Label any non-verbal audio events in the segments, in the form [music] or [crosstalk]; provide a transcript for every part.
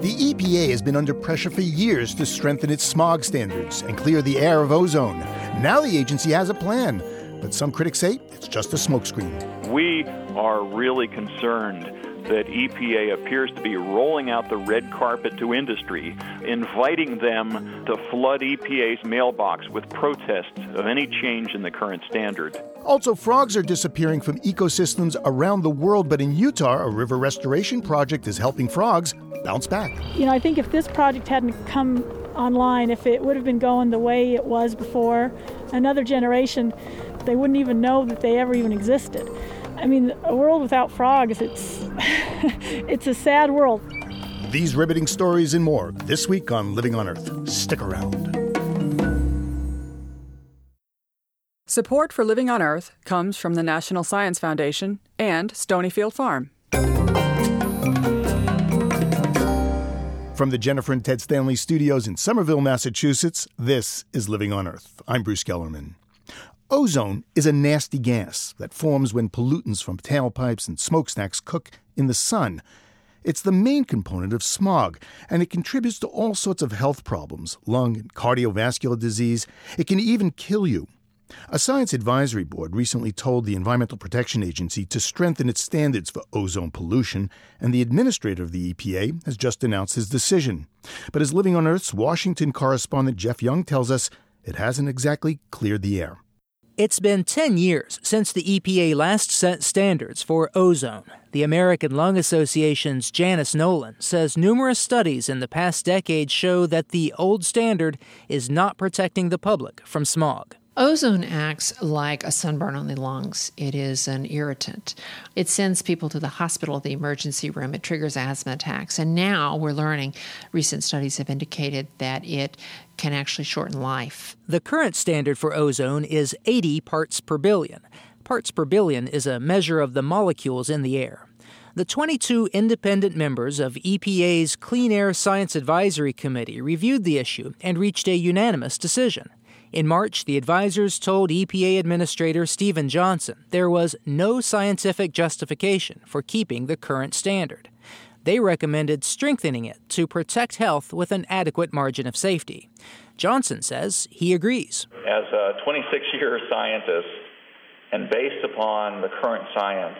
The EPA has been under pressure for years to strengthen its smog standards and clear the air of ozone. Now the agency has a plan, but some critics say it's just a smokescreen. We are really concerned that EPA appears to be rolling out the red carpet to industry, inviting them to flood EPA's mailbox with protests of any change in the current standard. Also, frogs are disappearing from ecosystems around the world, but in Utah, a river restoration project is helping frogs bounce back. You know, I think if this project hadn't come online, if it would have been going the way it was before, another generation, they wouldn't even know that they ever even existed. I mean, a world without frogs, it's [laughs] it's a sad world. These riveting stories and more this week on Living on Earth. Stick around. Support for Living on Earth comes from the National Science Foundation and Stonyfield Farm. From the Jennifer and Ted Stanley studios in Somerville, Massachusetts, this is Living on Earth. I'm Bruce Gellerman. Ozone is a nasty gas that forms when pollutants from tailpipes and smokestacks cook in the sun. It's the main component of smog, and it contributes to all sorts of health problems lung and cardiovascular disease. It can even kill you. A science advisory board recently told the Environmental Protection Agency to strengthen its standards for ozone pollution, and the administrator of the EPA has just announced his decision. But as Living on Earth's Washington correspondent Jeff Young tells us, it hasn't exactly cleared the air. It's been 10 years since the EPA last set standards for ozone. The American Lung Association's Janice Nolen says numerous studies in the past decade show that the old standard is not protecting the public from smog. Ozone acts like a sunburn on the lungs. It is an irritant. It sends people to the hospital, the emergency room. It triggers asthma attacks. And now we're learning, recent studies have indicated that it can actually shorten life. The current standard for ozone is 80 parts per billion. Parts per billion is a measure of the molecules in the air. The 22 independent members of EPA's Clean Air Science Advisory Committee reviewed the issue and reached a unanimous decision. In March, the advisors told EPA Administrator Stephen Johnson there was no scientific justification for keeping the current standard. They recommended strengthening it to protect health with an adequate margin of safety. Johnson says he agrees. As a 26 year scientist, and based upon the current science,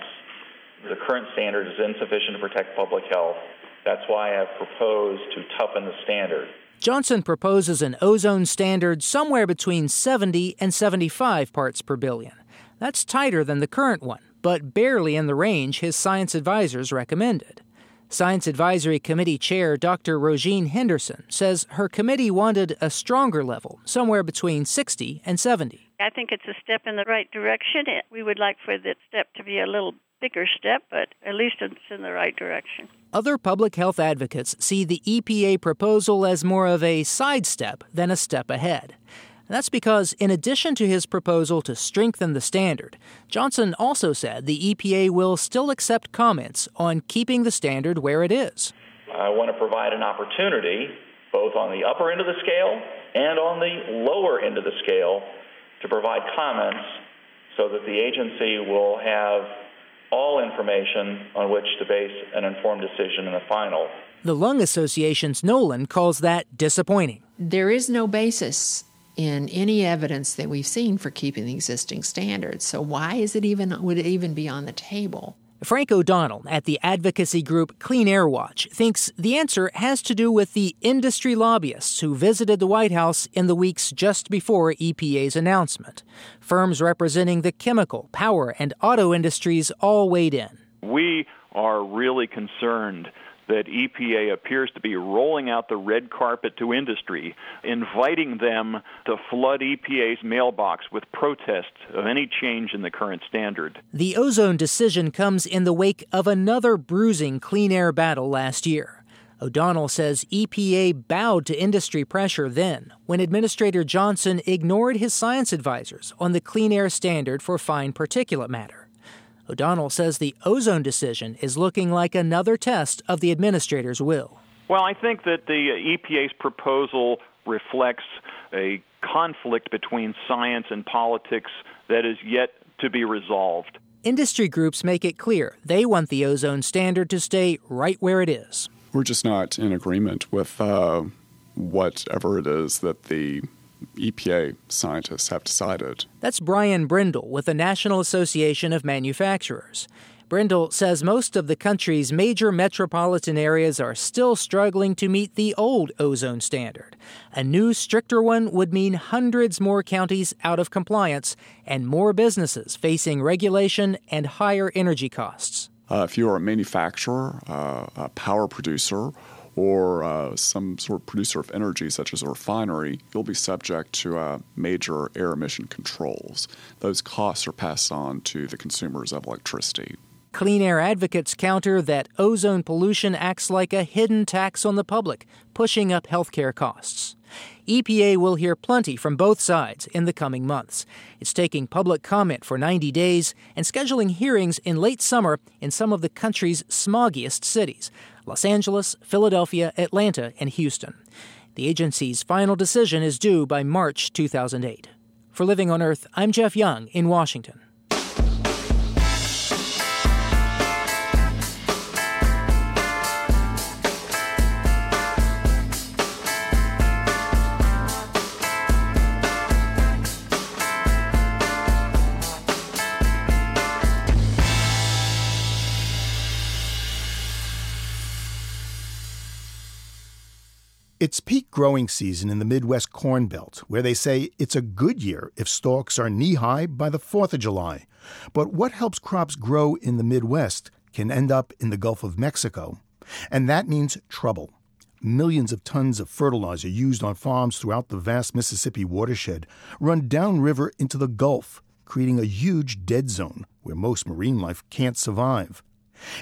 the current standard is insufficient to protect public health. That's why I've proposed to toughen the standard. Johnson proposes an ozone standard somewhere between 70 and 75 parts per billion. That's tighter than the current one, but barely in the range his science advisors recommended. Science Advisory Committee Chair Dr. Rogene Henderson says her committee wanted a stronger level, somewhere between 60 and 70. I think it's a step in the right direction. We would like for that step to be a little bigger step, but at least it's in the right direction. Other public health advocates see the EPA proposal as more of a sidestep than a step ahead. That's because, in addition to his proposal to strengthen the standard, Johnson also said the EPA will still accept comments on keeping the standard where it is. I want to provide an opportunity, both on the upper end of the scale and on the lower end of the scale, to provide comments so that the agency will have all information on which to base an informed decision in the final. The Lung Association's Nolen calls that disappointing. There is no basis in any evidence that we've seen for keeping the existing standards. So why is it even would it even be on the table? Frank O'Donnell at the advocacy group Clean Air Watch thinks the answer has to do with the industry lobbyists who visited the White House in the weeks just before EPA's announcement. Firms representing the chemical, power, and auto industries all weighed in. We are really concerned that EPA appears to be rolling out the red carpet to industry, inviting them to flood EPA's mailbox with protests of any change in the current standard. The ozone decision comes in the wake of another bruising clean air battle last year. O'Donnell says EPA bowed to industry pressure then when Administrator Johnson ignored his science advisors on the clean air standard for fine particulate matter. O'Donnell says the ozone decision is looking like another test of the administrator's will. Well, I think that the EPA's proposal reflects a conflict between science and politics that is yet to be resolved. Industry groups make it clear they want the ozone standard to stay right where it is. We're just not in agreement with uh, whatever it is that the EPA scientists have decided. That's Bryan Brendle with the National Association of Manufacturers. Brendle says most of the country's major metropolitan areas are still struggling to meet the old ozone standard. A new, stricter one would mean hundreds more counties out of compliance and more businesses facing regulation and higher energy costs. Uh, if you are a manufacturer, uh, a power producer, or uh, some sort of producer of energy, such as a refinery, you'll be subject to uh, major air emission controls. Those costs are passed on to the consumers of electricity. Clean air advocates counter that ozone pollution acts like a hidden tax on the public, pushing up healthcare costs. EPA will hear plenty from both sides in the coming months. It's taking public comment for 90 days and scheduling hearings in late summer in some of the country's smoggiest cities Los Angeles, Philadelphia, Atlanta, and Houston. The agency's final decision is due by March 2008. For Living on Earth, I'm Jeff Young in Washington. It's peak growing season in the Midwest Corn Belt, where they say it's a good year if stalks are knee high by the 4th of July. But what helps crops grow in the Midwest can end up in the Gulf of Mexico. And that means trouble. Millions of tons of fertilizer used on farms throughout the vast Mississippi watershed run downriver into the Gulf, creating a huge dead zone where most marine life can't survive.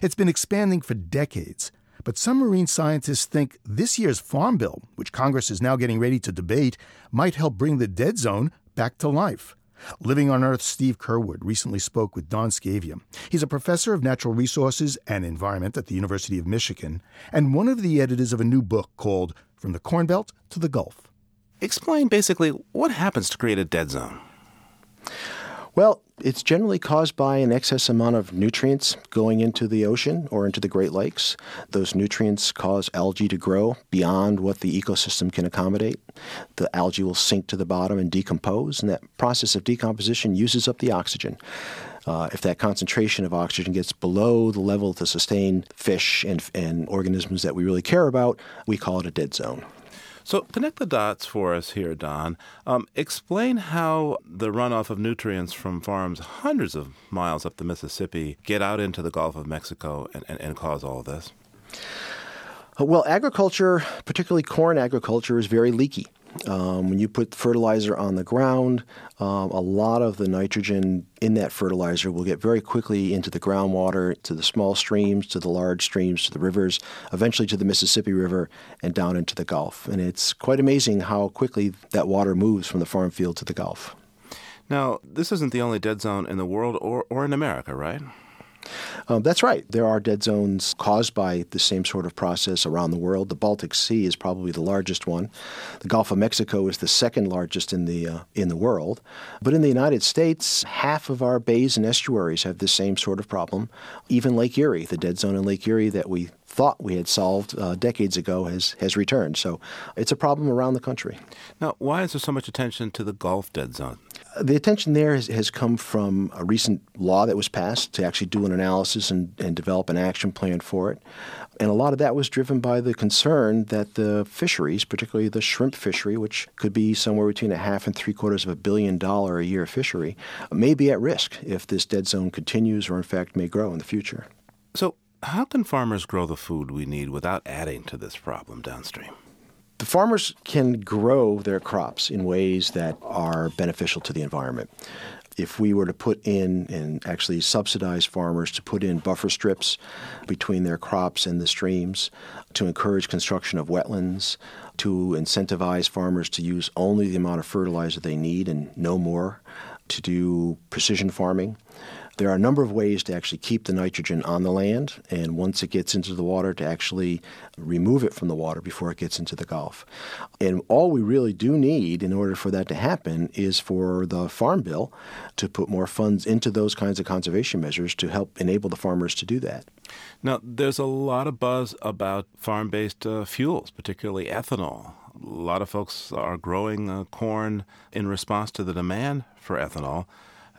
It's been expanding for decades but some marine scientists think this year's Farm Bill, which Congress is now getting ready to debate, might help bring the dead zone back to life. Living on Earth, Steve Curwood recently spoke with Don Scavia. He's a professor of natural resources and environment at the University of Michigan and one of the editors of a new book called From the Corn Belt to the Gulf. Explain basically what happens to create a dead zone. Well, it's generally caused by an excess amount of nutrients going into the ocean or into the Great Lakes. Those nutrients cause algae to grow beyond what the ecosystem can accommodate. The algae will sink to the bottom and decompose, and that process of decomposition uses up the oxygen. Uh, if that concentration of oxygen gets below the level to sustain fish and, and organisms that we really care about, we call it a dead zone. So connect the dots for us here, Don. Um, explain how the runoff of nutrients from farms hundreds of miles up the Mississippi get out into the Gulf of Mexico and, and, and cause all of this. Well, agriculture, particularly corn agriculture, is very leaky. Um, when you put fertilizer on the ground, um, a lot of the nitrogen in that fertilizer will get very quickly into the groundwater, to the small streams, to the large streams, to the rivers, eventually to the Mississippi River and down into the Gulf. And it's quite amazing how quickly that water moves from the farm field to the Gulf. Now, this isn't the only dead zone in the world or, or in America, right? Um, that's right. There are dead zones caused by the same sort of process around the world. The Baltic Sea is probably the largest one. The Gulf of Mexico is the second largest in the uh, in the world. But in the United States, half of our bays and estuaries have the same sort of problem. Even Lake Erie, the dead zone in Lake Erie that we thought we had solved uh, decades ago has has returned. So it's a problem around the country. Now, why is there so much attention to the Gulf dead zone? The attention there has, has, come from a recent law that was passed to actually do an analysis and, and develop an action plan for it. And a lot of that was driven by the concern that the fisheries, particularly the shrimp fishery, which could be somewhere between a half and three quarters of a billion dollar a year fishery, may be at risk if this dead zone continues or, in fact, may grow in the future. So, how can farmers grow the food we need without adding to this problem downstream? The farmers can grow their crops in ways that are beneficial to the environment. if we were to put in and actually subsidize farmers to put in buffer strips between their crops and the streams, to encourage construction of wetlands, to incentivize farmers to use only the amount of fertilizer they need and no more, to do precision farming. There are a number of ways to actually keep the nitrogen on the land, and once it gets into the water, to actually remove it from the water before it gets into the Gulf. And all we really do need in order for that to happen is for the Farm Bill to put more funds into those kinds of conservation measures to help enable the farmers to do that. Now, there's a lot of buzz about farm based uh, fuels, particularly ethanol. A lot of folks are growing uh, corn in response to the demand for ethanol.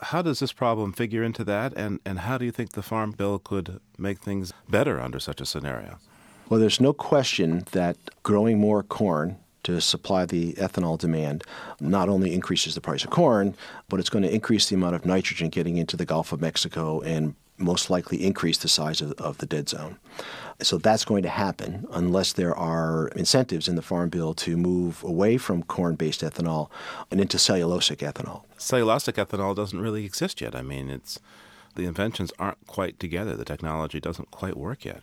How does this problem figure into that, and, and how do you think the Farm Bill could make things better under such a scenario? Well, there's no question that growing more corn to supply the ethanol demand not only increases the price of corn, but it's going to increase the amount of nitrogen getting into the Gulf of Mexico and most likely increase the size of, of the dead zone. So that's going to happen unless there are incentives in the Farm Bill to move away from corn based ethanol and into cellulosic ethanol. Cellulosic ethanol doesn't really exist yet. I mean, it's the inventions aren't quite together. The technology doesn't quite work yet.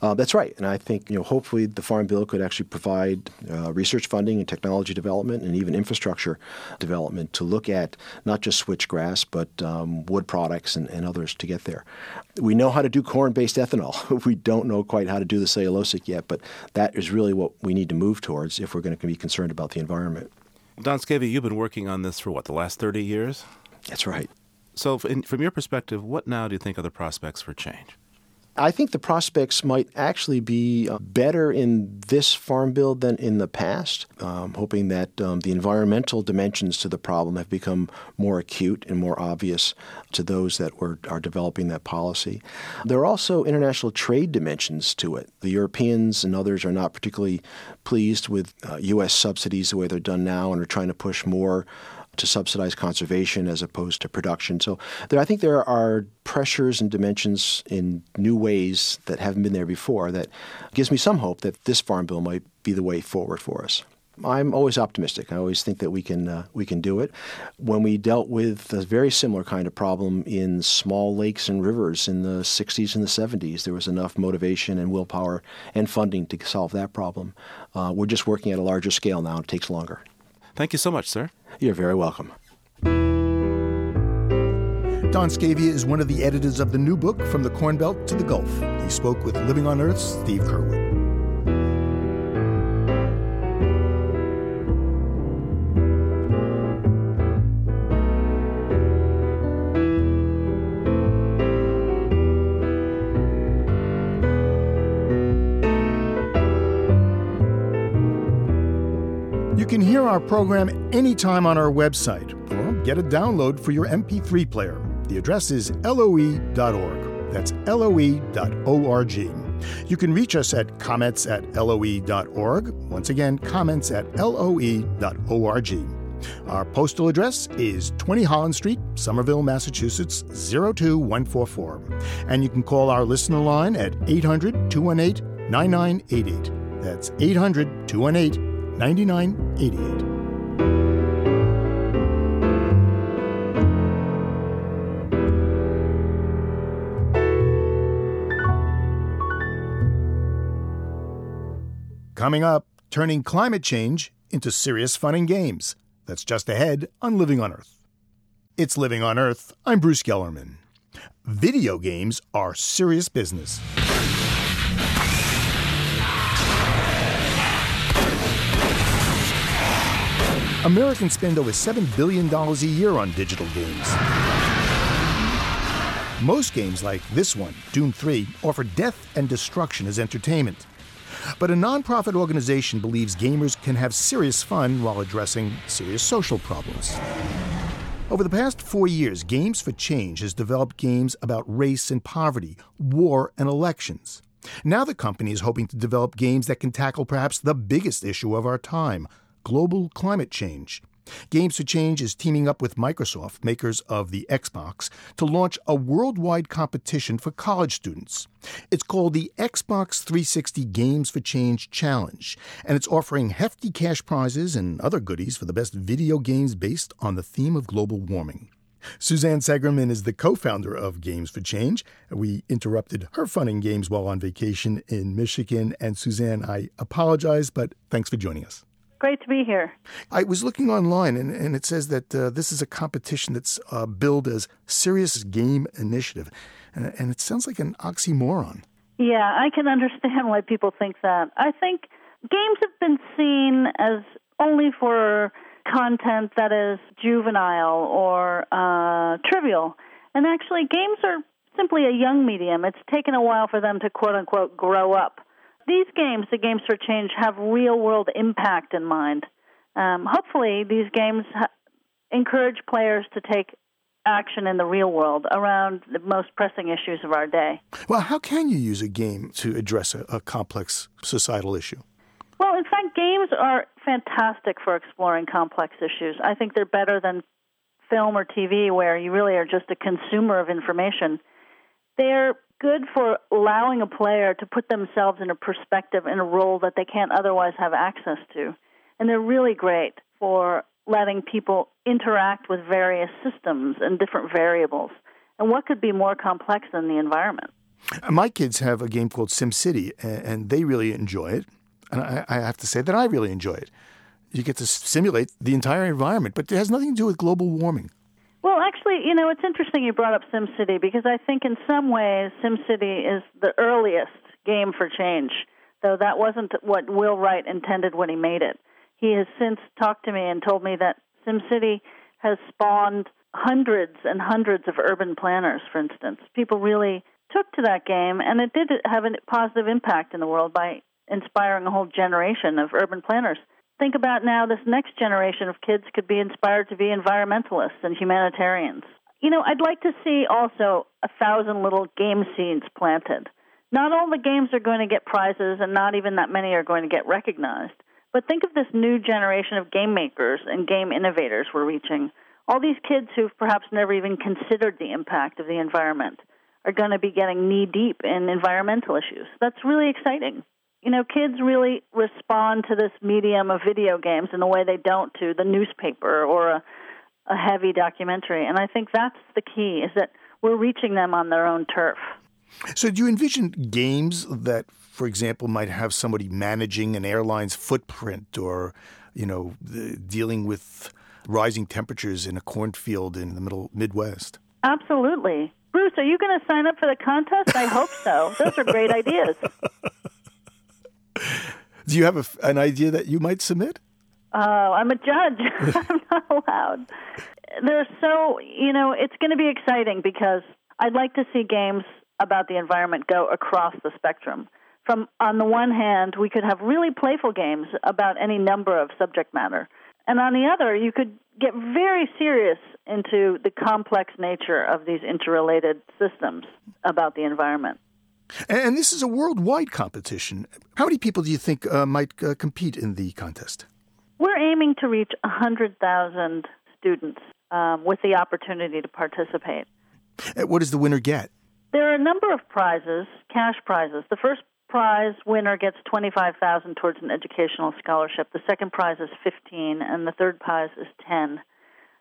Uh, that's right, and I think you know hopefully the Farm Bill could actually provide uh, research funding and technology development and even infrastructure development to look at not just switchgrass but um, wood products and, and, others to get there. We know how to do corn-based ethanol. [laughs] we don't know quite how to do the cellulosic yet, but that is really what we need to move towards if we're going to be concerned about the environment. Don Scavia, you've been working on this for what the last thirty years. That's right. So, in, from your perspective, what now do you think are the prospects for change? I think the prospects might actually be uh, better in this farm bill than in the past. Um, hoping that um, the environmental dimensions to the problem have become more acute and more obvious to those that were, are developing that policy. There are also international trade dimensions to it. The Europeans and others are not particularly pleased with uh, U.S. subsidies the way they're done now and are trying to push more to subsidize conservation as opposed to production. So there, I think there are pressures and dimensions in new ways that haven't been there before that gives me some hope that this farm bill might be the way forward for us. I'm always optimistic. I always think that we can uh, we can do it. When we dealt with a very similar kind of problem in small lakes and rivers in the 60s and the 70s, there was enough motivation and willpower and funding to solve that problem. Uh, we're just working at a larger scale now. It takes longer. Thank you so much, sir. You're very welcome. Don Scavia is one of the editors of the new book, From the Corn Belt to the Gulf. He spoke with Living on Earth's Steve Curwood. Hear our program anytime on our website or get a download for your MP3 player. The address is loe.org. That's loe.org. You can reach us at comments at loe.org. Once again, comments at loe.org. Our postal address is 20 Holland Street, Somerville, Massachusetts 02144. And you can call our listener line at 800 218 9988. That's 800 218 9988. Coming up, turning climate change into serious fun and games. That's just ahead on Living on Earth. It's Living on Earth. I'm Bruce Gellerman. Video games are serious business. Americans spend over $7 billion a year on digital games. Most games like this one, Doom 3, offer death and destruction as entertainment. But a nonprofit organization believes gamers can have serious fun while addressing serious social problems. Over the past four years, Games for Change has developed games about race and poverty, war and elections. Now the company is hoping to develop games that can tackle perhaps the biggest issue of our time global climate change. Games for Change is teaming up with Microsoft, makers of the Xbox, to launch a worldwide competition for college students. It's called the Xbox 360 Games for Change Challenge, and it's offering hefty cash prizes and other goodies for the best video games based on the theme of global warming. Suzanne Seggerman is the co founder of Games for Change. We interrupted her fun and games while on vacation in Michigan. And Suzanne, I apologize, but thanks for joining us. Great to be here. I was looking online, and, and it says that uh, this is a competition that's uh, billed as Serious Game Initiative. And, and it sounds like an oxymoron. Yeah, I can [laughs] understand why people think that. I think games have been seen as only for content that is juvenile or uh, trivial. And actually, games are simply a young medium. It's taken a while for them to quote unquote grow up. These games, the Games for Change, have real world impact in mind. Um, hopefully, these games ha- encourage players to take action in the real world around the most pressing issues of our day. Well, how can you use a game to address a, a complex societal issue? Well, in fact, games are fantastic for exploring complex issues. I think they're better than film or TV, where you really are just a consumer of information. They're good for allowing a player to put themselves in a perspective in a role that they can't otherwise have access to. And they're really great for letting people interact with various systems and different variables. And what could be more complex than the environment? My kids have a game called SimCity, and they really enjoy it. And I, have to say that I really enjoy it. You get to simulate the entire environment, but it has nothing to do with global warming. Well, actually, you know, it's interesting you brought up SimCity because I think in some ways SimCity is the earliest game for change, though that wasn't what Will Wright intended when he made it. He has since talked to me and told me that SimCity has spawned hundreds and hundreds of urban planners, for instance. People really took to that game, and it did have a positive impact in the world by inspiring a whole generation of urban planners. Think about now this next generation of kids could be inspired to be environmentalists and humanitarians. You know, I'd like to see also a thousand little game seeds planted. Not all the games are going to get prizes, and not even that many are going to get recognized. But think of this new generation of game makers and game innovators we're reaching. All these kids who've perhaps never even considered the impact of the environment are going to be getting knee deep in environmental issues. That's really exciting you know, kids really respond to this medium of video games in a way they don't to the newspaper or a, a heavy documentary. And I think that's the key is that we're reaching them on their own turf. So, do you envision games that, for example, might have somebody managing an airline's footprint or, you know, dealing with rising temperatures in a cornfield in the middle Midwest? Absolutely. Bruce, are you going to sign up for the contest? I hope so. Those are great ideas. [laughs] Do you have a, an idea that you might submit? Oh, I'm a judge. [laughs] I'm not allowed. There's so, you know, it's going to be exciting because I'd like to see games about the environment go across the spectrum. From on the one hand, we could have really playful games about any number of subject matter. And on the other, you could get very serious into the complex nature of these interrelated systems about the environment. And this is a worldwide competition. How many people do you think uh, might uh, compete in the contest? We're aiming to reach 100,000 students um, with the opportunity to participate. Uh, what does the winner get? There are a number of prizes, cash prizes. The first prize winner gets 25,000 towards an educational scholarship. The second prize is 15 and the third prize is 10.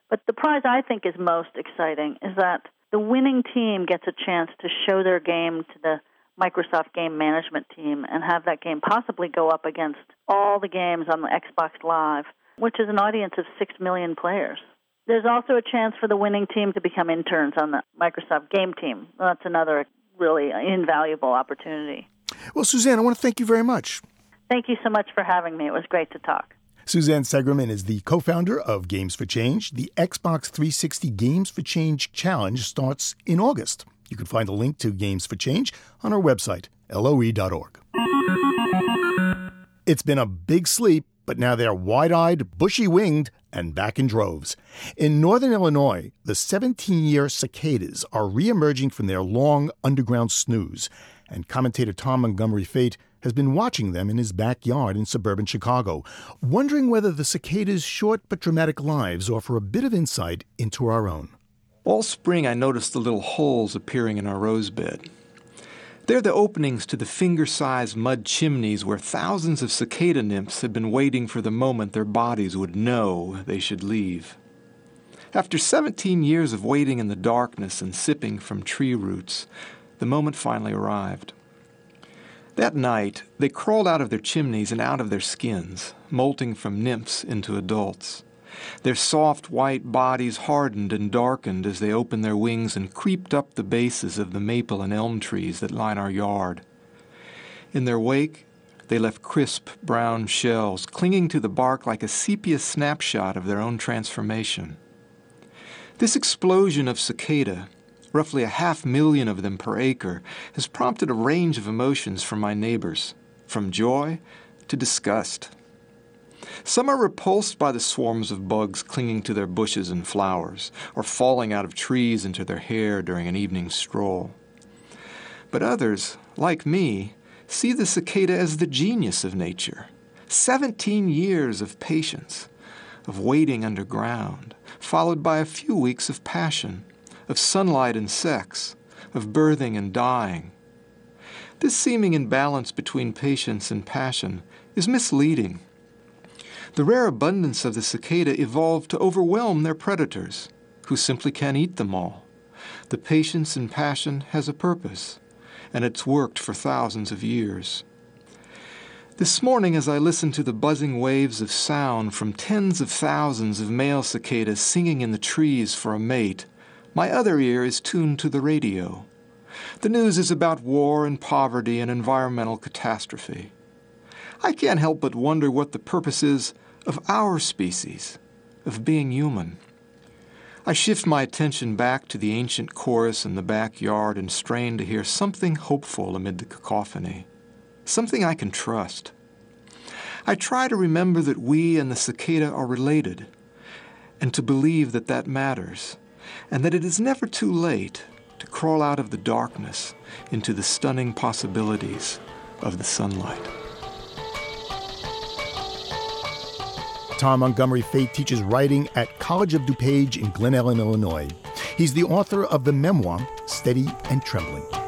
But the prize I think is most exciting is that the winning team gets a chance to show their game to the Microsoft Game Management Team and have that game possibly go up against all the games on the Xbox Live, which is an audience of 6 million players. There's also a chance for the winning team to become interns on the Microsoft Game Team. That's another really invaluable opportunity. Well, Suzanne, I want to thank you very much. Thank you so much for having me. It was great to talk. Suzanne Seggerman is the co founder of Games for Change. The Xbox 360 Games for Change Challenge starts in August. You can find a link to Games for Change on our website, loe.org. It's been a big sleep, but now they're wide eyed, bushy winged, and back in droves. In northern Illinois, the 17 year cicadas are reemerging from their long underground snooze, and commentator Tom Montgomery Fate has been watching them in his backyard in suburban Chicago, wondering whether the cicadas' short but dramatic lives offer a bit of insight into our own. All spring, I noticed the little holes appearing in our rose bed. They're the openings to the finger sized mud chimneys where thousands of cicada nymphs had been waiting for the moment their bodies would know they should leave. After 17 years of waiting in the darkness and sipping from tree roots, the moment finally arrived. That night, they crawled out of their chimneys and out of their skins, molting from nymphs into adults. Their soft white bodies hardened and darkened as they opened their wings and creeped up the bases of the maple and elm trees that line our yard. In their wake, they left crisp brown shells clinging to the bark like a sepia snapshot of their own transformation. This explosion of cicada roughly a half million of them per acre, has prompted a range of emotions from my neighbors, from joy to disgust. Some are repulsed by the swarms of bugs clinging to their bushes and flowers, or falling out of trees into their hair during an evening stroll. But others, like me, see the cicada as the genius of nature. Seventeen years of patience, of waiting underground, followed by a few weeks of passion, of sunlight and sex, of birthing and dying. This seeming imbalance between patience and passion is misleading. The rare abundance of the cicada evolved to overwhelm their predators, who simply can't eat them all. The patience and passion has a purpose, and it's worked for thousands of years. This morning, as I listened to the buzzing waves of sound from tens of thousands of male cicadas singing in the trees for a mate, my other ear is tuned to the radio. The news is about war and poverty and environmental catastrophe. I can't help but wonder what the purpose is of our species, of being human. I shift my attention back to the ancient chorus in the backyard and strain to hear something hopeful amid the cacophony, something I can trust. I try to remember that we and the cicada are related, and to believe that that matters and that it is never too late to crawl out of the darkness into the stunning possibilities of the sunlight. Tom Montgomery Fate teaches writing at College of DuPage in Glen Ellyn, Illinois. He's the author of the memoir Steady and Trembling.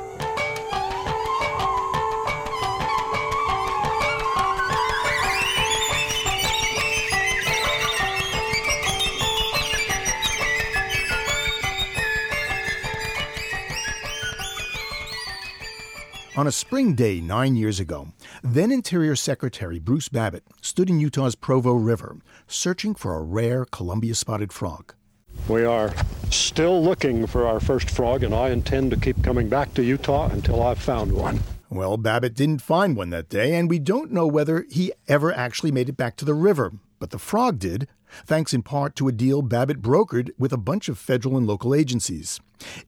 On a spring day nine years ago, then Interior Secretary Bruce Babbitt stood in Utah's Provo River searching for a rare Columbia spotted frog. We are still looking for our first frog, and I intend to keep coming back to Utah until I've found one. Well, Babbitt didn't find one that day, and we don't know whether he ever actually made it back to the river. But the frog did, thanks in part to a deal Babbitt brokered with a bunch of federal and local agencies.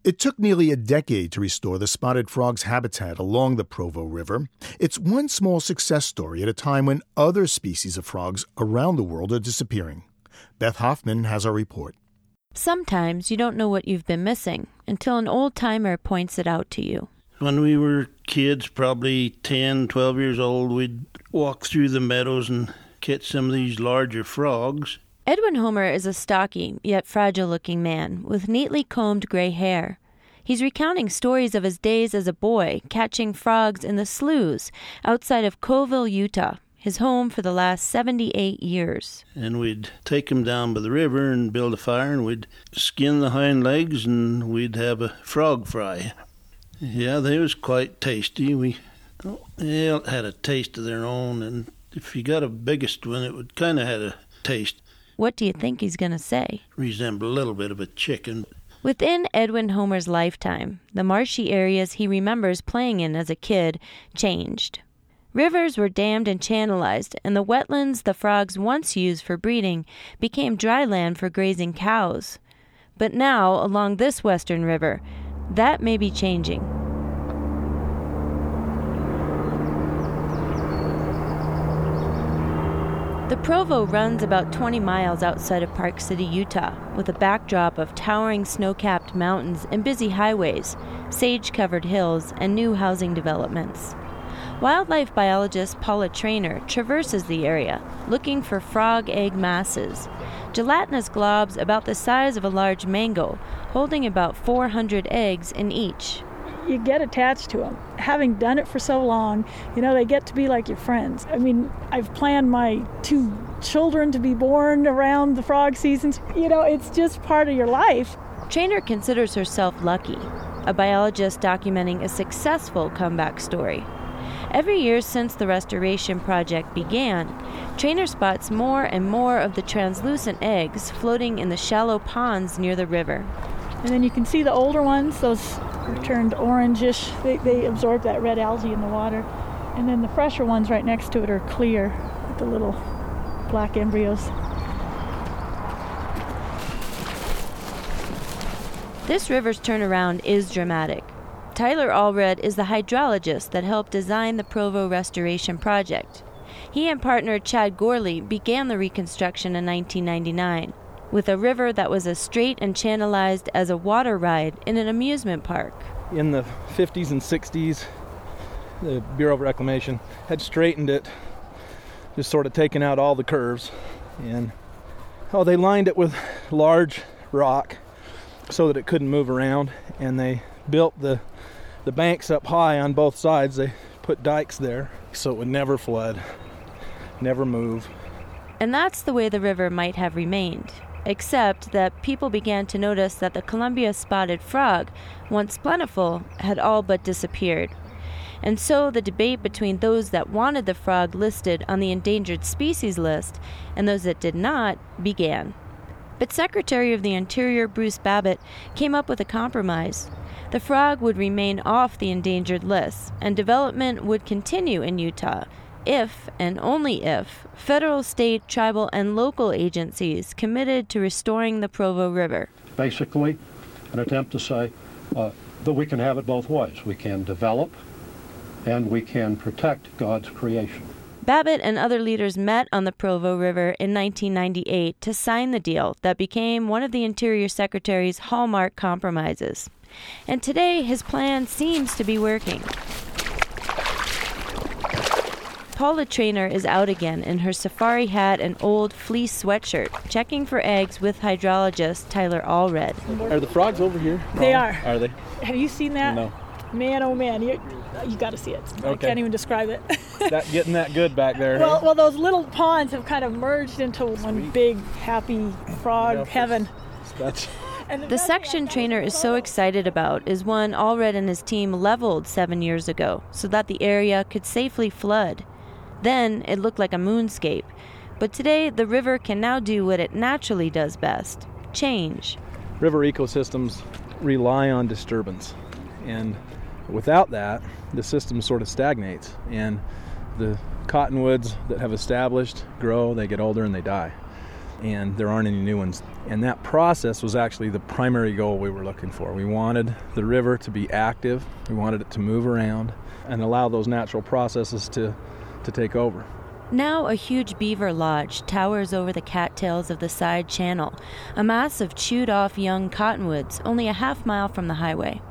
It took nearly a decade to restore the spotted frog's habitat along the Provo River. It's one small success story at a time when other species of frogs around the world are disappearing. Beth Hoffman has a report. Sometimes you don't know what you've been missing until an old timer points it out to you. When we were kids, probably 10, 12 years old, we'd walk through the meadows and catch some of these larger frogs. Edwin Homer is a stocky yet fragile looking man with neatly combed gray hair. He's recounting stories of his days as a boy catching frogs in the sloughs outside of Coville, Utah, his home for the last 78 years. And we'd take them down by the river and build a fire, and we'd skin the hind legs, and we'd have a frog fry. Yeah, they was quite tasty. We they had a taste of their own, and if you got a biggest one, it would kind of had a taste. What do you think he's going to say? Resemble a little bit of a chicken. Within Edwin Homer's lifetime, the marshy areas he remembers playing in as a kid changed. Rivers were dammed and channelized, and the wetlands the frogs once used for breeding became dry land for grazing cows. But now, along this western river, that may be changing. The Provo runs about 20 miles outside of Park City, Utah, with a backdrop of towering snow capped mountains and busy highways, sage covered hills, and new housing developments. Wildlife biologist Paula Trainer traverses the area, looking for frog egg masses, gelatinous globs about the size of a large mango, holding about 400 eggs in each. You get attached to them. Having done it for so long, you know, they get to be like your friends. I mean, I've planned my two children to be born around the frog seasons. You know, it's just part of your life. Trainer considers herself lucky, a biologist documenting a successful comeback story. Every year since the restoration project began, Trainer spots more and more of the translucent eggs floating in the shallow ponds near the river. And then you can see the older ones, those turned orangish. They, they absorb that red algae in the water. And then the fresher ones right next to it are clear with the little black embryos. This river's turnaround is dramatic. Tyler Allred is the hydrologist that helped design the Provo Restoration Project. He and partner Chad Gorley began the reconstruction in 1999 with a river that was as straight and channelized as a water ride in an amusement park. In the 50s and 60s, the Bureau of Reclamation had straightened it, just sort of taken out all the curves, and oh, they lined it with large rock so that it couldn't move around, and they built the the banks up high on both sides. They put dikes there so it would never flood, never move. And that's the way the river might have remained, except that people began to notice that the Columbia spotted frog, once plentiful, had all but disappeared. And so the debate between those that wanted the frog listed on the endangered species list and those that did not began. But Secretary of the Interior Bruce Babbitt came up with a compromise. The frog would remain off the endangered list, and development would continue in Utah if and only if federal, state, tribal, and local agencies committed to restoring the Provo River. Basically, an attempt to say uh, that we can have it both ways. We can develop and we can protect God's creation. Babbitt and other leaders met on the Provo River in 1998 to sign the deal that became one of the Interior Secretary's hallmark compromises. And today, his plan seems to be working. Paula Trainer is out again in her safari hat and old fleece sweatshirt, checking for eggs with hydrologist Tyler Allred. Are the frogs over here? They are. Are they? Have you seen that? No. Man, oh man, you you got to see it. I can't even describe it. that getting that good back there. well, eh? well, those little ponds have kind of merged into one big happy frog Yeah. heaven. That's The section Trainer is so excited about is one Allred and his team leveled seven years ago so that the area could safely flood. Then it looked like a moonscape. But today, the river can now do what it naturally does best change. river ecosystems rely on disturbance. And without that, the system sort of stagnates. And the cottonwoods that have established grow, they get older, and they die. And there aren't any new ones. And that process was actually the primary goal we were looking for. We wanted the river to be active, we wanted it to move around, and allow those natural processes to, to take over. Now, a huge beaver lodge towers over the cattails of the side channel, a mass of chewed off young cottonwoods only a half mile from the highway.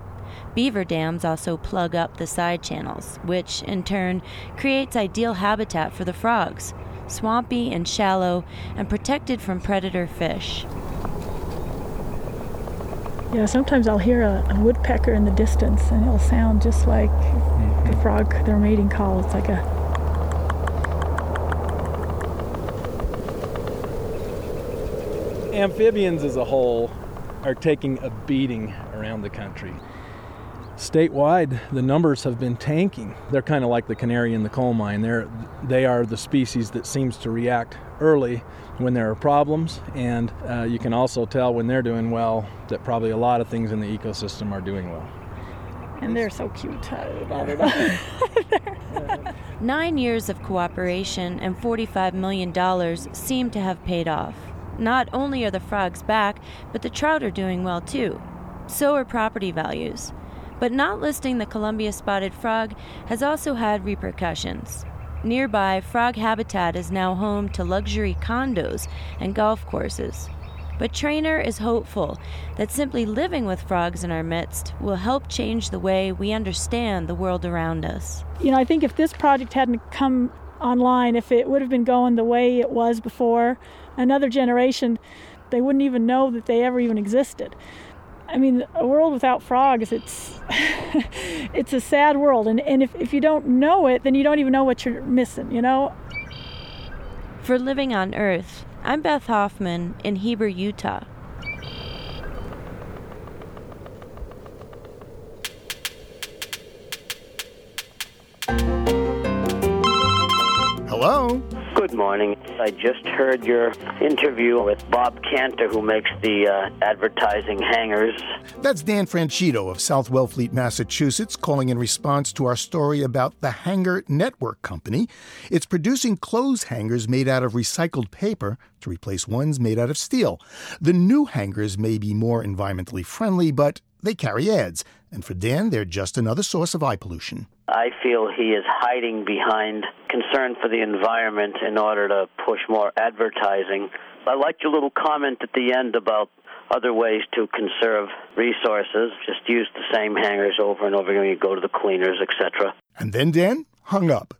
Beaver dams also plug up the side channels, which, in turn, creates ideal habitat for the frogs swampy and shallow, and protected from predator fish. Yeah, sometimes I'll hear a, a woodpecker in the distance, and it'll sound just like the mm-hmm. frog, their mating call. It's like a amphibians as a whole are taking a beating around the country. Statewide, the numbers have been tanking. They're kind of like the canary in the coal mine. They're, they are the species that seems to react early when there are problems, and uh, you can also tell when they're doing well that probably a lot of things in the ecosystem are doing well. and they're so cute. I love it. Nine years of cooperation and $45 million seem to have paid off. Not only are the frogs back, but the trout are doing well too. So are property values. But not listing the Columbia spotted frog has also had repercussions. Nearby, frog habitat is now home to luxury condos and golf courses. But Trainer is hopeful that simply living with frogs in our midst will help change the way we understand the world around us. you know, I think if this project hadn't come online, if it would have been going the way it was before, another generation, they wouldn't even know that they ever even existed. I mean, a world without frogs, it's [laughs] it's a sad world. And, and if, if you don't know it, then you don't even know what you're missing, you know? For Living on Earth, I'm Beth Hoffman in Heber, Utah. Hello? Good morning. I just heard your interview with Bob Cantor, who makes the uh, advertising hangers. That's Dan Franchito of South Wellfleet, Massachusetts, calling in response to our story about the Hanger Network Company. It's producing clothes hangers made out of recycled paper to replace ones made out of steel. The new hangers may be more environmentally friendly, but they carry ads, and for Dan, they're just another source of eye pollution. I feel he is hiding behind concern for the environment in order to push more advertising. I liked your little comment at the end about other ways to conserve resources. Just use the same hangers over and over again you go to the cleaners, etc. And then Dan hung up.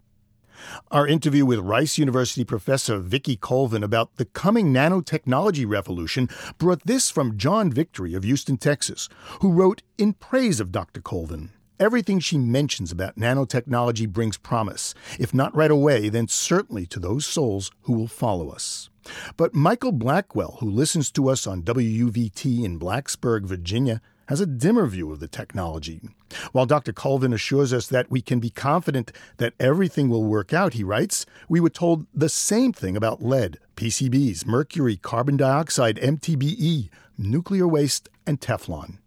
Our interview with Rice University professor Vicki Colvin about the coming nanotechnology revolution brought this from John Victory of Houston, Texas, who wrote in praise of Dr. Colvin. Everything she mentions about nanotechnology brings promise, if not right away, then certainly to those souls who will follow us. But Michael Blackwell, who listens to us on WUVT in Blacksburg, Virginia, has a dimmer view of the technology. While Dr. Colvin assures us that we can be confident that everything will work out, he writes, we were told the same thing about lead, PCBs, mercury, carbon dioxide, MTBE, nuclear waste, and Teflon.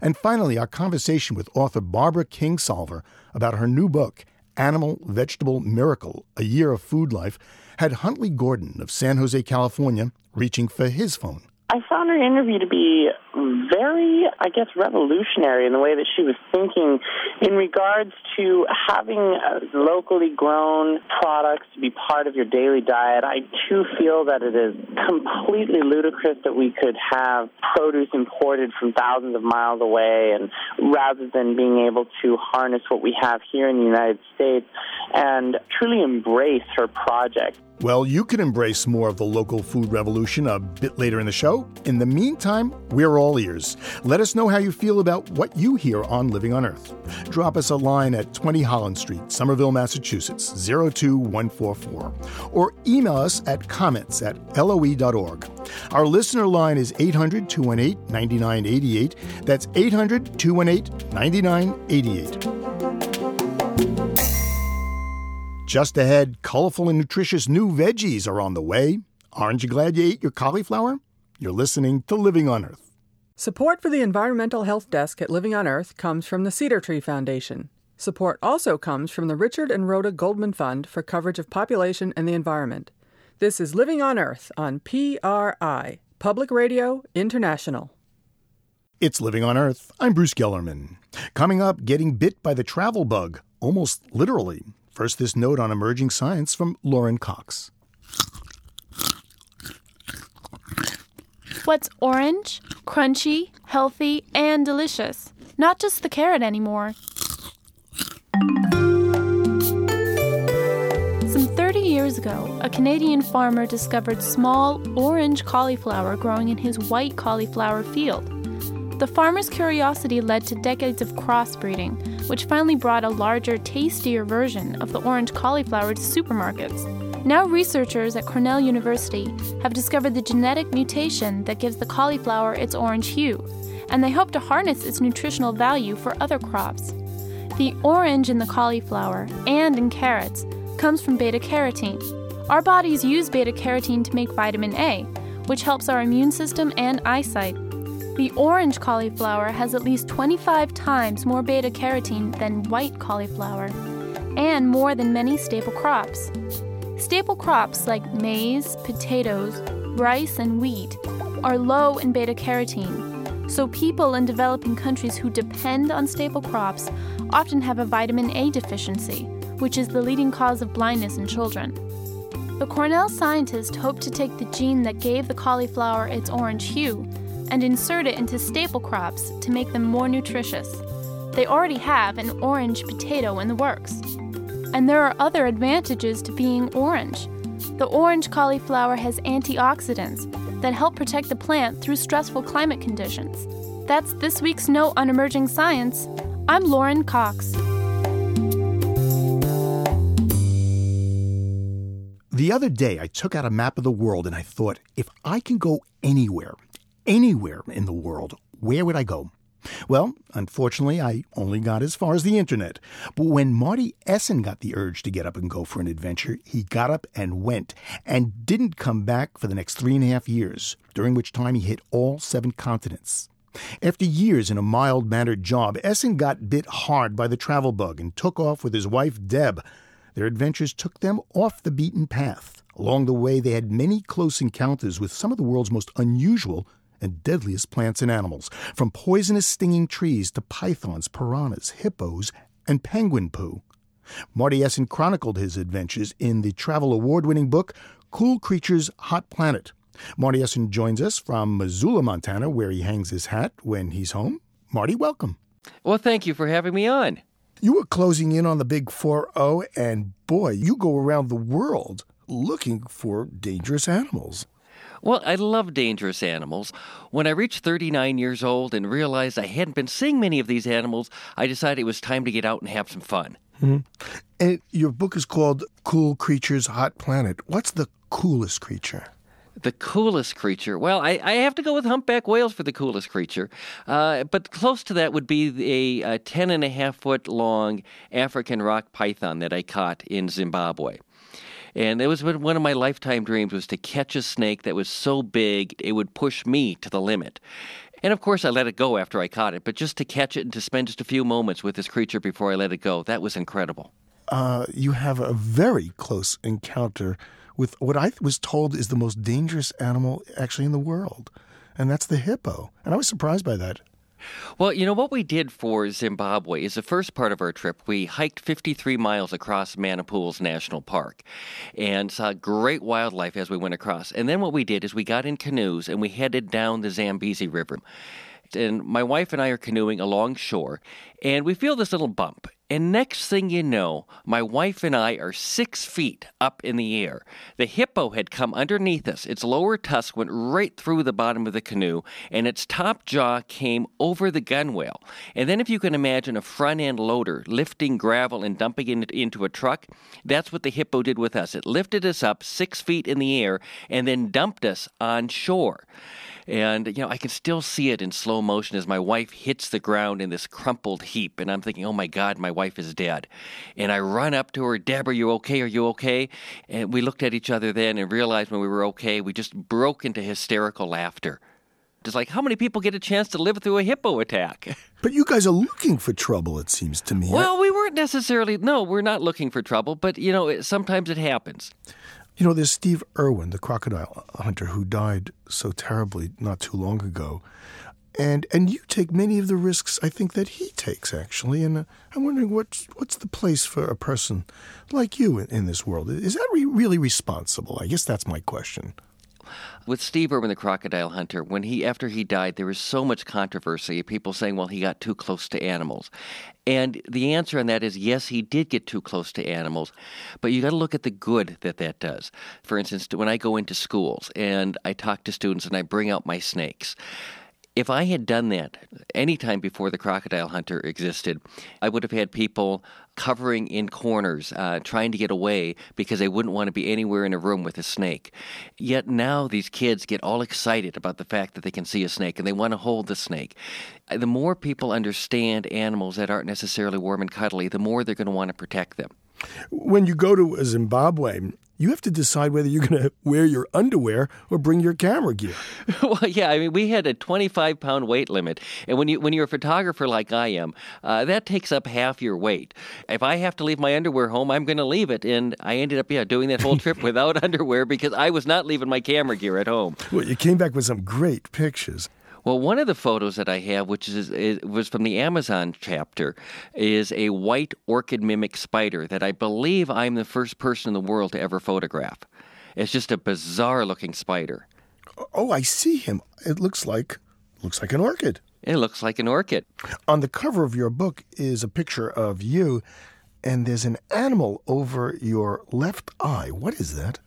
And finally, our conversation with author Barbara Kingsolver about her new book, Animal Vegetable Miracle A Year of Food Life, had Huntley Gordon of San Jose, California, reaching for his phone. I found her interview to be very, I guess, revolutionary in the way that she was thinking in regards to having locally grown products to be part of your daily diet. I too feel that it is completely ludicrous that we could have produce imported from thousands of miles away, and rather than being able to harness what we have here in the United States and truly embrace her project. Well, you can embrace more of the local food revolution a bit later in the show. In the meantime, we're all ears. Let us know how you feel about what you hear on Living on Earth. Drop us a line at 20 Holland Street, Somerville, Massachusetts, 02144, or email us at comments at loe.org. Our listener line is 800 218 9988. That's 800 218 9988. Just ahead, colorful and nutritious new veggies are on the way. Aren't you glad you ate your cauliflower? You're listening to Living on Earth. Support for the Environmental Health Desk at Living on Earth comes from the Cedar Tree Foundation. Support also comes from the Richard and Rhoda Goldman Fund for coverage of population and the environment. This is Living on Earth on PRI, Public Radio International. It's Living on Earth. I'm Bruce Gellerman. Coming up, getting bit by the travel bug, almost literally. First, this note on emerging science from Lauren Cox. What's orange, crunchy, healthy, and delicious? Not just the carrot anymore. Some 30 years ago, a Canadian farmer discovered small orange cauliflower growing in his white cauliflower field. The farmer's curiosity led to decades of crossbreeding, which finally brought a larger, tastier version of the orange cauliflower to supermarkets. Now, researchers at Cornell University have discovered the genetic mutation that gives the cauliflower its orange hue, and they hope to harness its nutritional value for other crops. The orange in the cauliflower and in carrots comes from beta carotene. Our bodies use beta carotene to make vitamin A, which helps our immune system and eyesight. The orange cauliflower has at least 25 times more beta carotene than white cauliflower, and more than many staple crops. Staple crops like maize, potatoes, rice, and wheat are low in beta carotene, so people in developing countries who depend on staple crops often have a vitamin A deficiency, which is the leading cause of blindness in children. The Cornell scientists hoped to take the gene that gave the cauliflower its orange hue and insert it into staple crops to make them more nutritious. They already have an orange potato in the works. And there are other advantages to being orange. The orange cauliflower has antioxidants that help protect the plant through stressful climate conditions. That's this week's Note on Emerging Science. I'm Lauren Cox. The other day, I took out a map of the world and I thought, if I can go anywhere, anywhere in the world, where would I go? Well, unfortunately, I only got as far as the internet. But when Marty Essen got the urge to get up and go for an adventure, he got up and went, and didn't come back for the next three and a half years, during which time he hit all seven continents. After years in a mild mannered job, Essen got bit hard by the travel bug and took off with his wife, Deb. Their adventures took them off the beaten path. Along the way, they had many close encounters with some of the world's most unusual and deadliest plants and animals, from poisonous stinging trees to pythons, piranhas, hippos, and penguin poo. Marty Essen chronicled his adventures in the travel award winning book, Cool Creatures Hot Planet. Marty Essen joins us from Missoula, Montana, where he hangs his hat when he's home. Marty, welcome. Well, thank you for having me on. You were closing in on the big 4 0, and boy, you go around the world looking for dangerous animals. Well, I love dangerous animals. When I reached 39 years old and realized I hadn't been seeing many of these animals, I decided it was time to get out and have some fun. Mm-hmm. And your book is called Cool Creatures Hot Planet. What's the coolest creature? The coolest creature. Well, I, I, have to go with humpback whales for the coolest creature. Uh, but close to that would be a, a 10 and a half foot long African rock python that I caught in Zimbabwe. And it was one of my lifetime dreams was to catch a snake that was so big it would push me to the limit. And of course, I let it go after I caught it, but just to catch it and to spend just a few moments with this creature before I let it go, that was incredible. Uh, you have a very close encounter with what I was told is the most dangerous animal actually in the world, and that's the hippo. And I was surprised by that. Well, you know, what we did for Zimbabwe is the first part of our trip. We hiked 53 miles across Mana-Pools National Park and saw great wildlife as we went across. And then what we did is we got in canoes and we headed down the Zambezi River. And my wife and I are canoeing along shore, and we feel this little bump. And next thing you know, my wife and I are six feet up in the air. The hippo had come underneath us. Its lower tusk went right through the bottom of the canoe, and its top jaw came over the gunwale. And then, if you can imagine a front end loader lifting gravel and dumping it into a truck, that's what the hippo did with us. It lifted us up six feet in the air and then dumped us on shore. And, you know, I can still see it in slow motion as my wife hits the ground in this crumpled heap. And I'm thinking, oh my God, my wife is dead. And I run up to her, Deb, are you okay? Are you okay? And we looked at each other then and realized when we were okay, we just broke into hysterical laughter. It's like, how many people get a chance to live through a hippo attack? [laughs] But you guys are looking for trouble, it seems to me. Well, we weren't necessarily, no, we're not looking for trouble, but, you know, sometimes it happens. You know, there's Steve Irwin, the crocodile hunter who died so terribly not too long ago. And and you take many of the risks I think that he takes actually, and uh, I'm wondering what's what's the place for a person like you in, in this world? Is that re- really responsible? I guess that's my question. With Steve Irwin, the crocodile hunter, when he after he died, there was so much controversy. People saying, "Well, he got too close to animals," and the answer on that is yes, he did get too close to animals, but you got to look at the good that that does. For instance, when I go into schools and I talk to students and I bring out my snakes if I had done that any time before the crocodile hunter existed, I would have had people covering in corners, uh, trying to get away because they wouldn't want to be anywhere in a room with a snake. Yet now these kids get all excited about the fact that they can see a snake and they want to hold the snake. Uh, the more people understand animals that aren't necessarily warm and cuddly, the more they're going to want to protect them. When you go to Zimbabwe, you have to decide whether you're going [laughs] to wear your underwear or bring your camera gear. [laughs] well, yeah, I mean, we had a 25 pound weight limit, and when you when you're a photographer like I am, uh, that takes up half your weight. If I have to leave my underwear home, I'm going to leave it, and I ended up yeah doing that whole trip [laughs] without underwear because I was not leaving my camera gear at home. Well, you came back with some great pictures. Well, one of the photos that I have, which is, is, was from the Amazon chapter, is a white orchid mimic spider that I believe I'm the first person in the world to ever photograph. It's just a bizarre looking spider. Oh, I see him. It looks like looks like an orchid. It looks like an orchid. On the cover of your book is a picture of you and there's an animal over your left eye. What is that?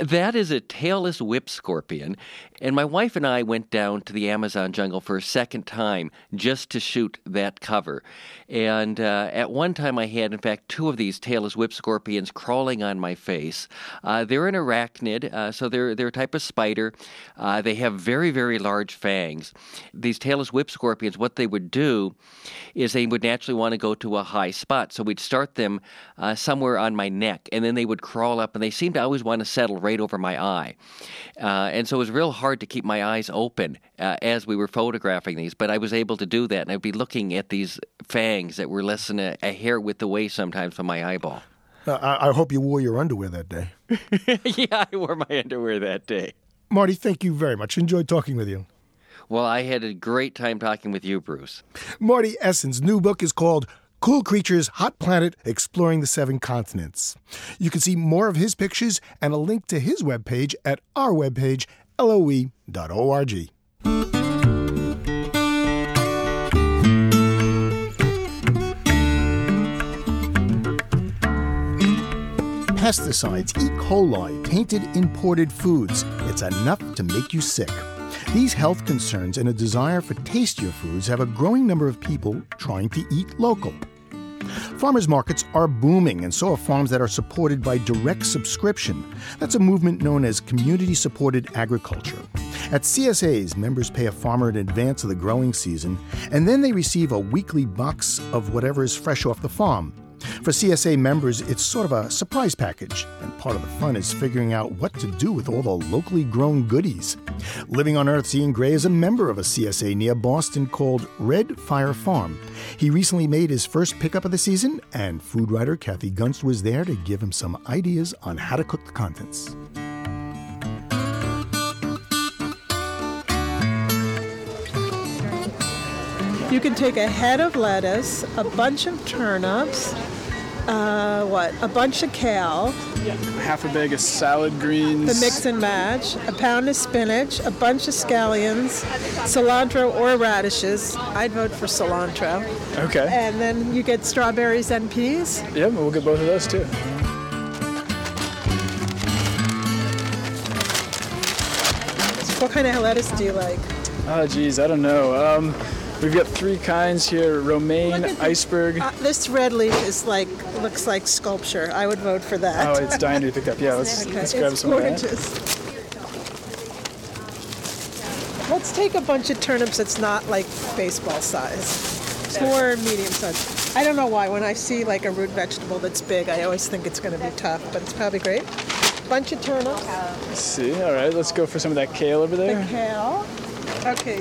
That is a tailless whip scorpion. And my wife and I went down to the Amazon jungle for a second time just to shoot that cover. And uh, at one time, I had, in fact, two of these tailless whip scorpions crawling on my face. Uh, they're an arachnid, uh, so they're, they're a type of spider. Uh, they have very, very large fangs. These tailless whip scorpions, what they would do is they would naturally want to go to a high spot. So we'd start them uh, somewhere on my neck, and then they would crawl up, and they seemed to always want to settle right over my eye. Uh, and so it was real hard to keep my eyes open uh, as we were photographing these, but I was able to do that. And I'd be looking at these fangs that were less than a, a hair width away sometimes from my eyeball. Uh, I, I hope you wore your underwear that day. [laughs] yeah, I wore my underwear that day. Marty, thank you very much. Enjoyed talking with you. Well, I had a great time talking with you, Bruce. Marty Essen's new book is called Cool Creatures Hot Planet Exploring the Seven Continents. You can see more of his pictures and a link to his webpage at our webpage, loe.org. Pesticides, E. coli, tainted imported foods. It's enough to make you sick. These health concerns and a desire for tastier foods have a growing number of people trying to eat local. Farmers markets are booming, and so are farms that are supported by direct subscription. That's a movement known as community supported agriculture. At CSAs, members pay a farmer in advance of the growing season, and then they receive a weekly box of whatever is fresh off the farm. For CSA members, it's sort of a surprise package, and part of the fun is figuring out what to do with all the locally grown goodies. Living on Earth's Ian Gray is a member of a CSA near Boston called Red Fire Farm. He recently made his first pickup of the season, and food writer Kathy Gunst was there to give him some ideas on how to cook the contents. You can take a head of lettuce, a bunch of turnips, uh, what, a bunch of kale, half a bag of salad greens. the mix and match, a pound of spinach, a bunch of scallions, cilantro or radishes. I'd vote for cilantro. Okay. And then you get strawberries and peas. Yeah, we'll get both of those too. What kind of lettuce do you like? Oh, geez, I don't know. Um, we've got three kinds here: romaine, the- iceberg. Uh, this red leaf is like looks like sculpture. I would vote for that. Oh, it's dying to be picked up. Yeah, let's, Okay, let's grab it's some of that. gorgeous. Let's take a bunch of turnips that's not like baseball size. Or medium size. I don't know why. When I see like a root vegetable that's big, I always think it's going to be tough, but it's probably great. Bunch of turnips. Let's see. All right, let's go for some of that kale over The there. kale. Okay,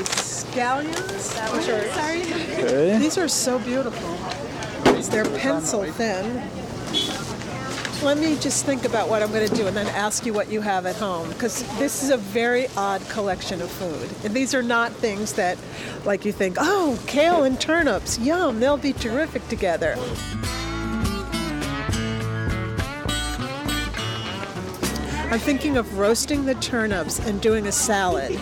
are, sorry. Okay. These are so beautiful. They're pencil thin. Let me just think about what I'm going to do and then ask you what you have at home because this is a very odd collection of food. And these are not things that, like, you think, oh, kale and turnips, yum, they'll be terrific together. I'm thinking of roasting the turnips and doing a salad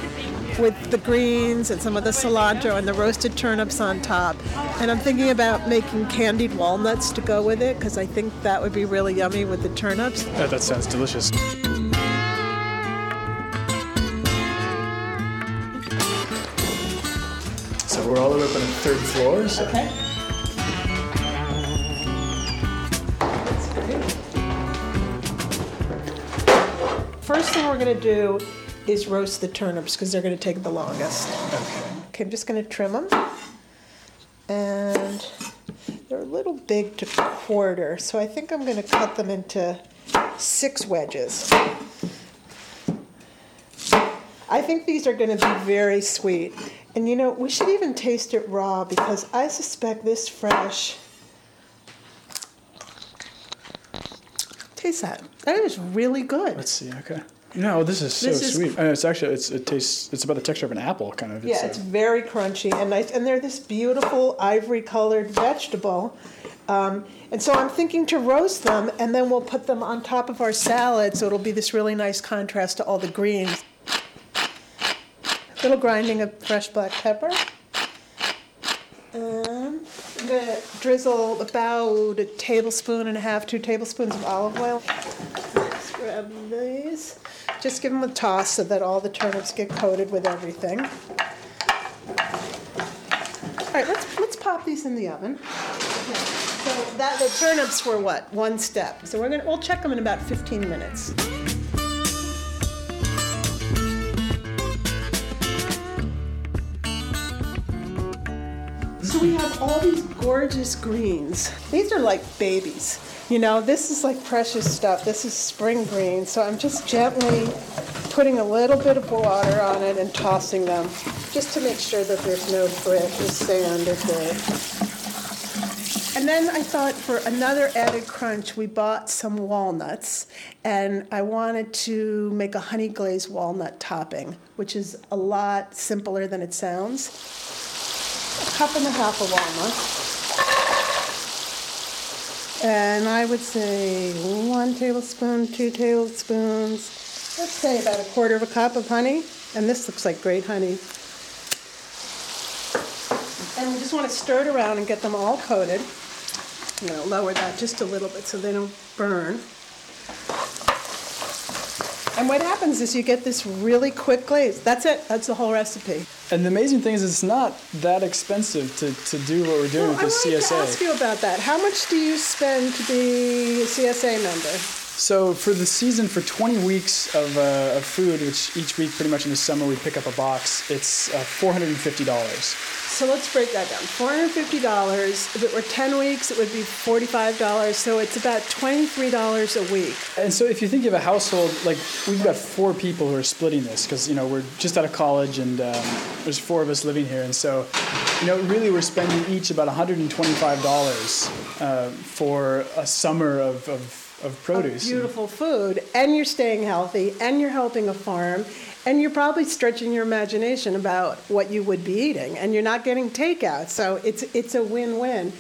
with the greens and some of the cilantro and the roasted turnips on top. And I'm thinking about making candied walnuts to go with it because I think that would be really yummy with the turnips. Oh, that sounds delicious. So we're all the way up on the third floor. So. Okay. First thing we're going to do is roast the turnips because they're going to take the longest. Okay, Okay, I'm just going to trim them. And they're a little big to quarter, so I think I'm going to cut them into six wedges. I think these are going to be very sweet. And you know, we should even taste it raw because I suspect this fresh. Taste that. That is really good. Let's see. Okay. No, this is so This is sweet. And it's actually it's it tastes it's about the texture of an apple kind of. Yeah, uh, it's very crunchy and nice, and they're this beautiful ivory-colored vegetable. Um, and so I'm thinking to roast them, and then we'll put them on top of our salad, so it'll be this really nice contrast to all the greens. Little grinding of fresh black pepper. And I'm gonna drizzle about a tablespoon and a half, two tablespoons of olive oil. grab these. Just give them a toss so that all the turnips get coated with everything. All right, let's, let's pop these in the oven. So that, the turnips were what? One step. So we're gonna, we'll check them in about 15 minutes. So we have all these gorgeous greens. These are like babies. You know, this is like precious stuff. This is spring green. So I'm just gently putting a little bit of water on it and tossing them just to make sure that there's no grit or sand or dirt. And then I thought for another added crunch, we bought some walnuts, and I wanted to make a honey glazed walnut topping, which is a lot simpler than it sounds. A cup and a half of walnuts. And I would say one tablespoon, two tablespoons, let's say about a quarter of a cup of honey. And this looks like great honey. And we just want to stir it around and get them all coated. I'm going to lower that just a little bit so they don't burn. And what happens is you get this really quick glaze. That's it. That's the whole recipe. And the amazing thing is, it's not that expensive to, to do what we're doing Well, with I the wanted CSA. to ask you about that. How much do you spend to be a CSA member? So for the season, for 20 weeks of, uh, of food, which each week, pretty much in the summer, we pick up a box. It's uh, $450. So let's break that down. $450. If it were 10 weeks, it would be $45. So it's about $23 a week. And so if you think of a household, like we've got four people who are splitting this because, you know, we're just out of college and um, there's four of us living here. And so, you know, really we're spending each about $125 uh, for a summer of, of, of produce. Beautiful food, and you're staying healthy, and you're helping a farm, and you're probably stretching your imagination about what you would be eating, and you're not getting takeout. So it's it's a win-win.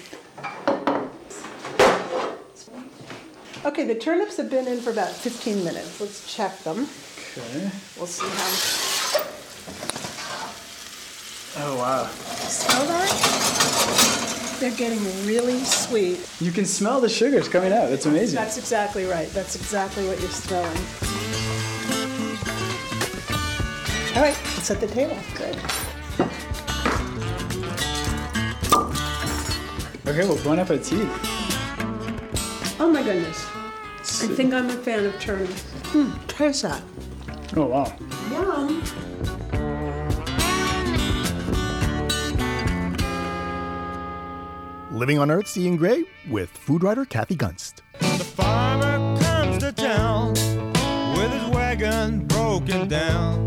Okay, the turnips have been in for about 15 minutes. Let's check them. Okay. We'll see how. Oh, wow. Smell that? They're getting really sweet. You can smell the sugars coming out. That's amazing. That's exactly right. That's exactly what you're smelling. All right, let's set the table. Good. Okay, well, bon appetit. Oh my goodness. I think I'm a fan of turnips. Hmm, taste that. Oh, wow. Yum. Living on Earth, Ian Gray with food writer Kathy Gunst. farmer comes to town with his wagon broken down.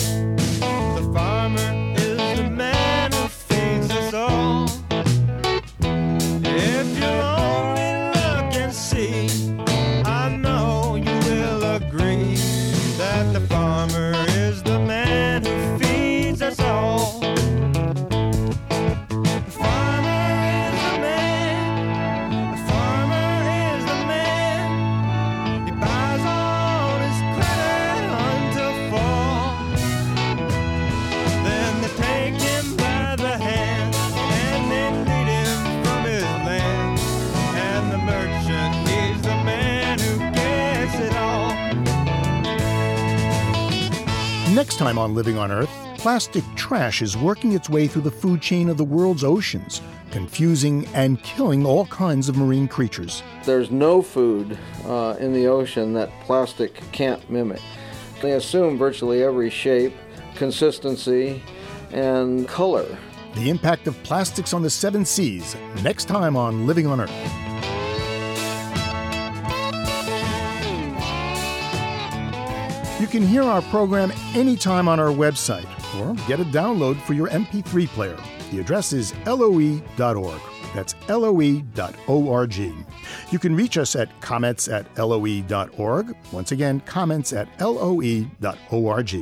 Time on Living on Earth, plastic trash is working its way through the food chain of the world's oceans, confusing and killing all kinds of marine creatures. There's no food uh, in the ocean that plastic can't mimic. They assume virtually every shape, consistency, and color. The impact of plastics on the seven seas, next time on Living on Earth. Can hear our program anytime on our website or get a download for your MP3 player. The address is loe.org. That's loe.org. You can reach us at comments at loe.org. Once again, comments at loe.org.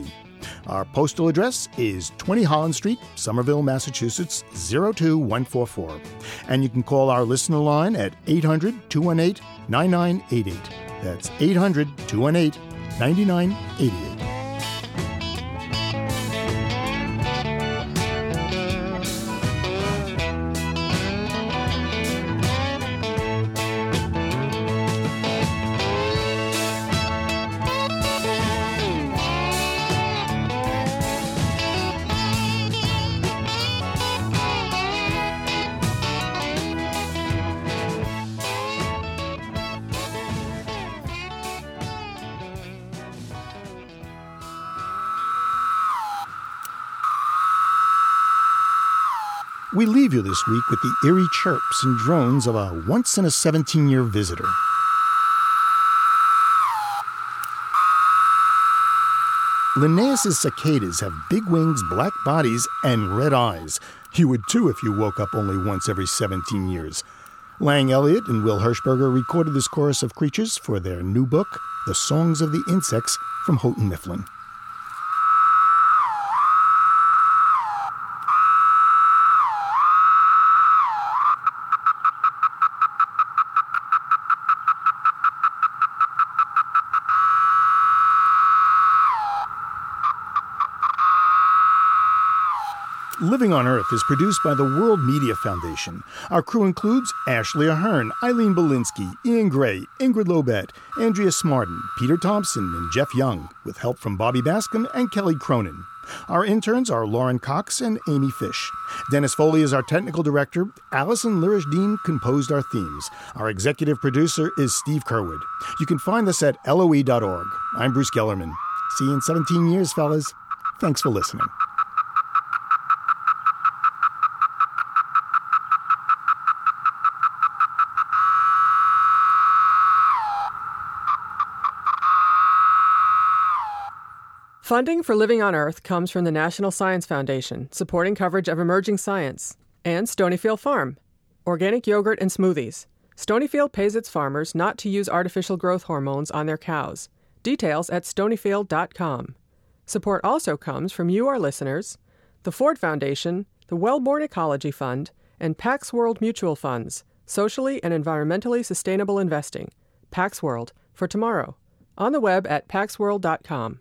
Our postal address is 20 Holland Street, Somerville, Massachusetts 02144. And you can call our listener line at 800 218 9988. That's 800 218 9988. This week with the eerie chirps and drones of a once in a 17 year visitor. Linnaeus' cicadas have big wings, black bodies, and red eyes. You would too if you woke up only once every 17 years. Lang Elliott and Wil Hershberger recorded this chorus of creatures for their new book, The Songs of the Insects from Houghton Mifflin. Living on Earth is produced by the World Media Foundation. Our crew includes Ashley Ahern, Eileen Bolinsky, Ian Gray, Ingrid Lobet, Andrea Smartin, Peter Thompson, and Jeff Young, with help from Bobby Bascomb and Kelly Cronin. Our interns are Lauren Cox and Amy Fish. Dennis Foley is our technical director. Allison Lirish Dean composed our themes. Our executive producer is Steve Curwood. You can find us at loe.org. I'm Bruce Gellerman. See you in 17 years, fellas. Thanks for listening. Funding for Living on Earth comes from the National Science Foundation, supporting coverage of emerging science, and Stonyfield Farm, organic yogurt and smoothies. Stonyfield pays its farmers not to use artificial growth hormones on their cows. Details at stonyfield.com. Support also comes from you, our listeners, the Ford Foundation, the Wellborn Ecology Fund, and Pax World Mutual Funds, socially and environmentally sustainable investing. Pax World for tomorrow. On the web at paxworld.com.